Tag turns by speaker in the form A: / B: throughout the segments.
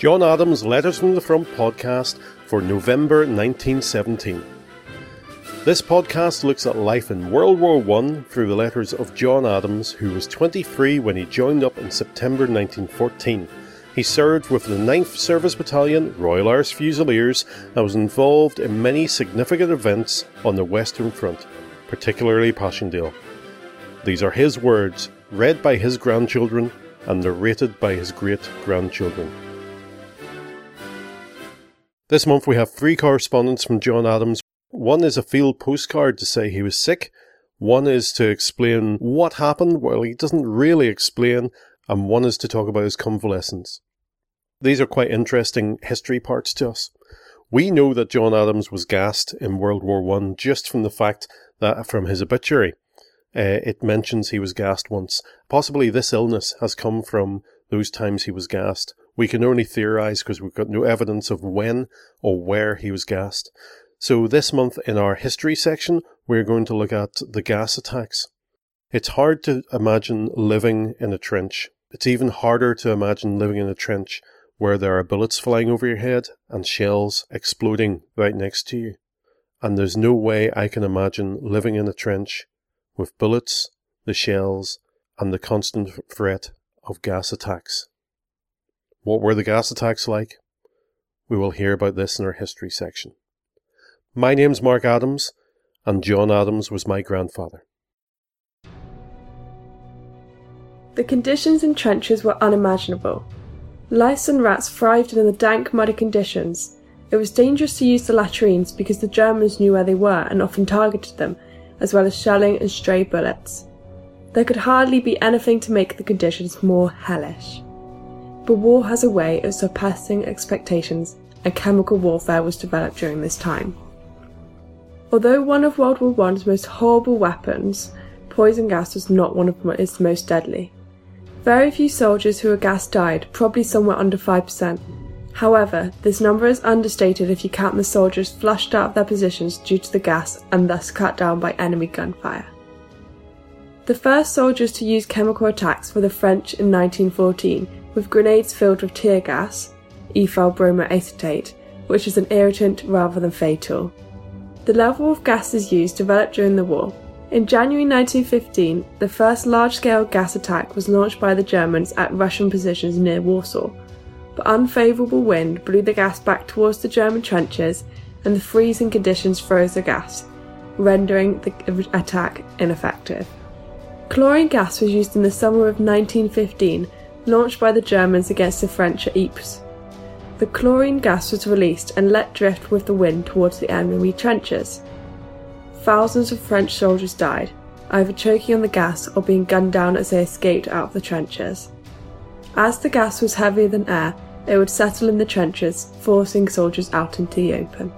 A: John Adams' Letters from the Front podcast for November 1917. This podcast looks at life in World War I through the letters of John Adams, who was 23 when he joined up in September 1914. He served with the 9th Service Battalion, Royal Irish Fusiliers, and was involved in many significant events on the Western Front, particularly Passchendaele. These are his words, read by his grandchildren and narrated by his great grandchildren. This month we have three correspondence from John Adams. One is a field postcard to say he was sick. One is to explain what happened, well, he doesn't really explain. And one is to talk about his convalescence. These are quite interesting history parts to us. We know that John Adams was gassed in World War One just from the fact that from his obituary, uh, it mentions he was gassed once. Possibly this illness has come from those times he was gassed. We can only theorize because we've got no evidence of when or where he was gassed. So this month in our history section, we're going to look at the gas attacks. It's hard to imagine living in a trench. It's even harder to imagine living in a trench where there are bullets flying over your head and shells exploding right next to you. And there's no way I can imagine living in a trench with bullets, the shells, and the constant threat of gas attacks. What were the gas attacks like? We will hear about this in our history section. My name's Mark Adams, and John Adams was my grandfather.
B: The conditions in trenches were unimaginable. Lice and rats thrived in the dank, muddy conditions. It was dangerous to use the latrines because the Germans knew where they were and often targeted them, as well as shelling and stray bullets. There could hardly be anything to make the conditions more hellish. But war has a way of surpassing expectations, and chemical warfare was developed during this time. Although one of World War I's most horrible weapons, poison gas was not one of its most deadly. Very few soldiers who were gassed died, probably somewhere under 5%. However, this number is understated if you count the soldiers flushed out of their positions due to the gas and thus cut down by enemy gunfire. The first soldiers to use chemical attacks were the French in 1914 with grenades filled with tear gas, ethyl bromoacetate, which is an irritant rather than fatal. The level of gases used developed during the war. In January 1915, the first large scale gas attack was launched by the Germans at Russian positions near Warsaw, but unfavourable wind blew the gas back towards the German trenches and the freezing conditions froze the gas, rendering the attack ineffective. Chlorine gas was used in the summer of 1915, launched by the Germans against the French at Ypres. The chlorine gas was released and let drift with the wind towards the enemy trenches. Thousands of French soldiers died, either choking on the gas or being gunned down as they escaped out of the trenches. As the gas was heavier than air, it would settle in the trenches, forcing soldiers out into the open.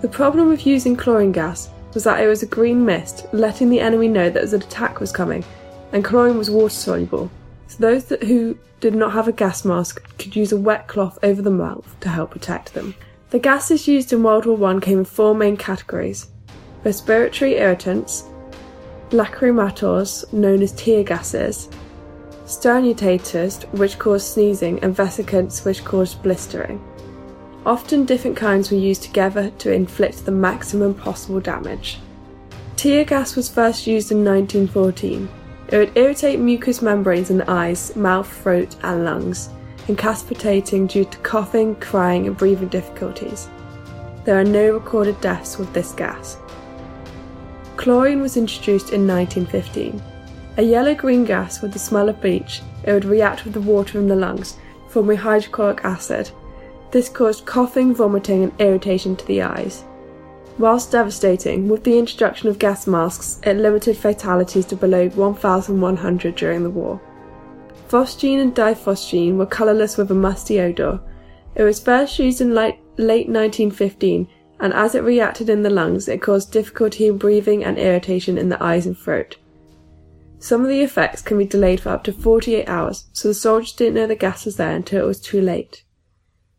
B: The problem with using chlorine gas was that it was a green mist, letting the enemy know that an attack was coming, and chlorine was water soluble, so those that, who did not have a gas mask could use a wet cloth over the mouth to help protect them. The gases used in World War I came in four main categories respiratory irritants, lachrymators, known as tear gases, sternutators, which cause sneezing, and vesicants, which cause blistering. Often different kinds were used together to inflict the maximum possible damage. Tear gas was first used in 1914. It would irritate mucous membranes in the eyes, mouth, throat, and lungs, incapacitating due to coughing, crying, and breathing difficulties. There are no recorded deaths with this gas. Chlorine was introduced in 1915. A yellow green gas with the smell of bleach, it would react with the water in the lungs, forming hydrochloric acid. This caused coughing, vomiting, and irritation to the eyes. Whilst devastating, with the introduction of gas masks, it limited fatalities to below 1,100 during the war. Phosgene and diphosgene were colourless with a musty odour. It was first used in late, late 1915, and as it reacted in the lungs, it caused difficulty in breathing and irritation in the eyes and throat. Some of the effects can be delayed for up to 48 hours, so the soldiers didn't know the gas was there until it was too late.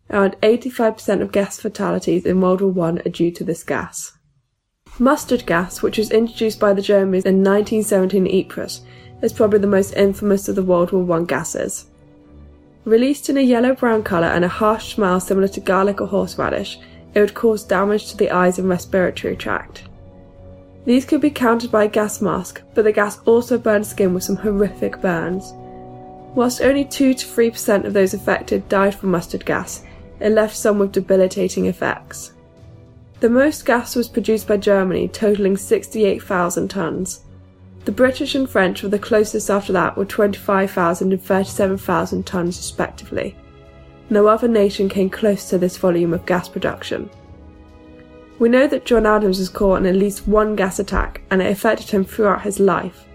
B: Around 85% of gas fatalities in World War I are due to this gas. Mustard gas, which was introduced by the Germans in 1917 in Ypres, is probably the most infamous of the World War I gases. Released in a yellow brown colour and a harsh smell similar to garlic or horseradish, it would cause damage to the eyes and respiratory tract. These could be countered by a gas mask, but the gas also burned skin with some horrific burns. Whilst only 2 to 3% of those affected died from mustard gas, it left some with debilitating effects. The most gas was produced by Germany, totaling 68,000 tonnes. The British and French were the closest after that with 25,000 and 37,000 tonnes respectively. No other nation came close to this volume of gas production. We know that John Adams was caught in at least one gas attack and it affected him throughout his life.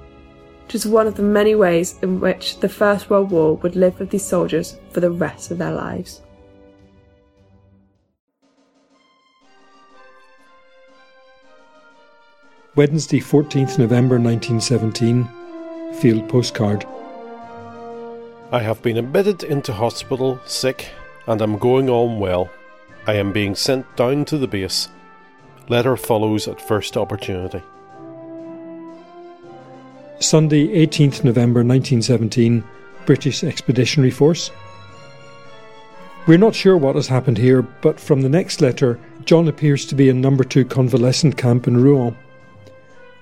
B: Just one of the many ways in which the First World War would live with these soldiers for the rest of their lives.
C: Wednesday, 14th November 1917. Field postcard.
A: I have been admitted into hospital, sick, and am going on well. I am being sent down to the base. Letter follows at first opportunity.
C: Sunday, 18th November 1917, British Expeditionary Force. We're not sure what has happened here, but from the next letter, John appears to be in number 2 convalescent camp in Rouen.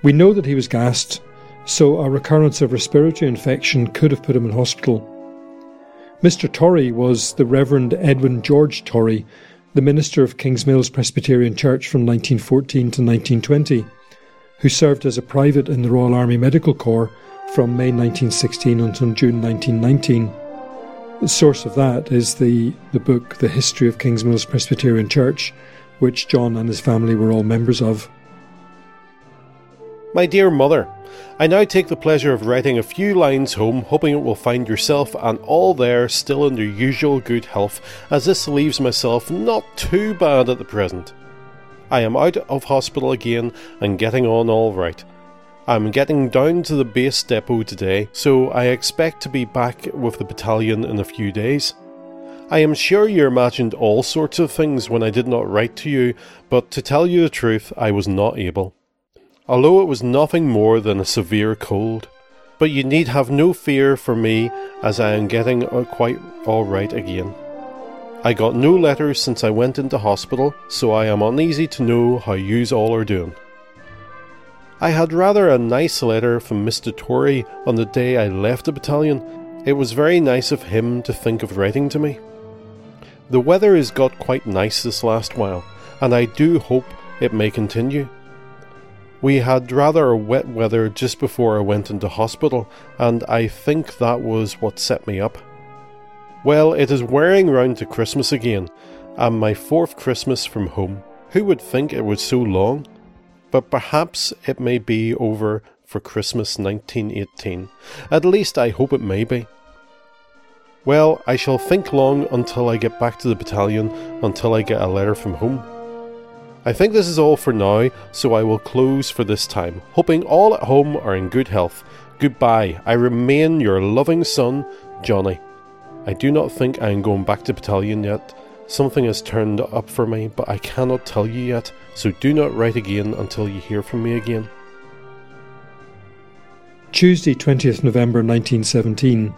C: We know that he was gassed, so a recurrence of respiratory infection could have put him in hospital. Mr. Torrey was the Reverend Edwin George Torrey, the minister of Kingsmills Presbyterian Church from 1914 to 1920, who served as a private in the Royal Army Medical Corps from May 1916 until June 1919. The source of that is the, the book The History of Kingsmills Presbyterian Church, which John and his family were all members of.
A: My dear mother, I now take the pleasure of writing a few lines home, hoping it will find yourself and all there still in their usual good health, as this leaves myself not too bad at the present. I am out of hospital again and getting on all right. I'm getting down to the base depot today, so I expect to be back with the battalion in a few days. I am sure you imagined all sorts of things when I did not write to you, but to tell you the truth, I was not able although it was nothing more than a severe cold. But you need have no fear for me, as I am getting uh, quite all right again. I got no letters since I went into hospital, so I am uneasy to know how yous all are doing. I had rather a nice letter from Mr. Torrey on the day I left the battalion. It was very nice of him to think of writing to me. The weather has got quite nice this last while, and I do hope it may continue. We had rather wet weather just before I went into hospital, and I think that was what set me up. Well, it is wearing round to Christmas again, and my fourth Christmas from home. Who would think it was so long? But perhaps it may be over for Christmas 1918. At least I hope it may be. Well, I shall think long until I get back to the battalion, until I get a letter from home. I think this is all for now, so I will close for this time, hoping all at home are in good health. Goodbye. I remain your loving son, Johnny. I do not think I am going back to battalion yet. Something has turned up for me, but I cannot tell you yet, so do not write again until you hear from me again.
C: Tuesday, 20th November 1917.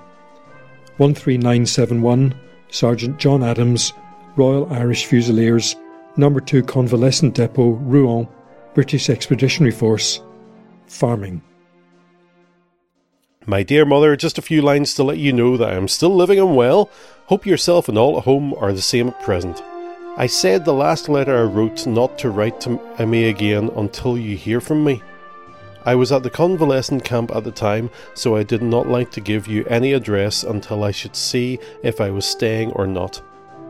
C: 13971, Sergeant John Adams, Royal Irish Fusiliers, Number 2 Convalescent Depot, Rouen, British Expeditionary Force, Farming.
A: My dear mother, just a few lines to let you know that I am still living and well. Hope yourself and all at home are the same at present. I said the last letter I wrote not to write to me again until you hear from me. I was at the convalescent camp at the time, so I did not like to give you any address until I should see if I was staying or not.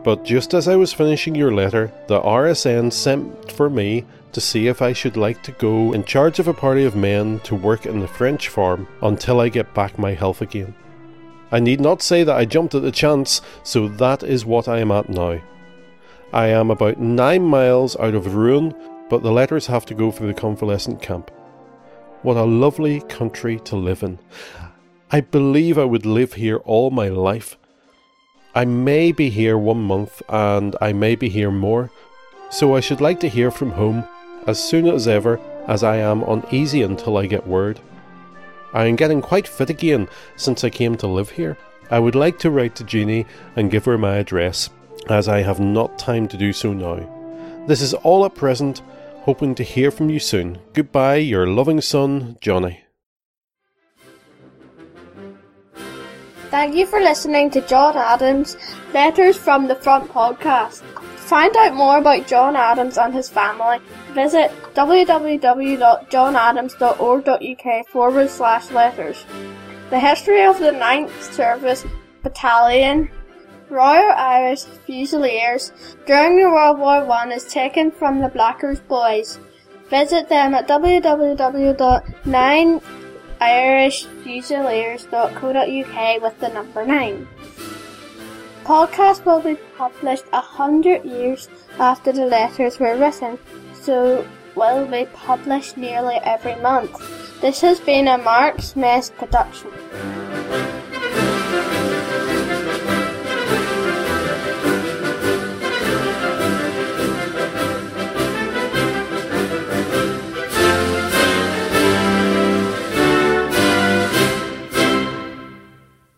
A: But just as I was finishing your letter, the RSM sent for me to see if I should like to go in charge of a party of men to work in the French farm until I get back my health again. I need not say that I jumped at the chance, so that is what I am at now. I am about nine miles out of Rouen, but the letters have to go for the convalescent camp. What a lovely country to live in. I believe I would live here all my life. I may be here one month and I may be here more, so I should like to hear from home as soon as ever, as I am uneasy until I get word. I am getting quite fit again since I came to live here. I would like to write to Jeannie and give her my address, as I have not time to do so now. This is all at present, hoping to hear from you soon. Goodbye, your loving son, Johnny.
D: Thank you for listening to John Adams' Letters from the Front podcast. To find out more about John Adams and his family, visit www.johnadams.org.uk forward slash letters. The history of the 9th Service Battalion Royal Irish Fusiliers during the World War I is taken from the Blacker's Boys. Visit them at www.9irishfusiliers.co.uk with the number 9. Podcast will be published a hundred years after the letters were written, so will be published nearly every month. This has been a Mark Smith production.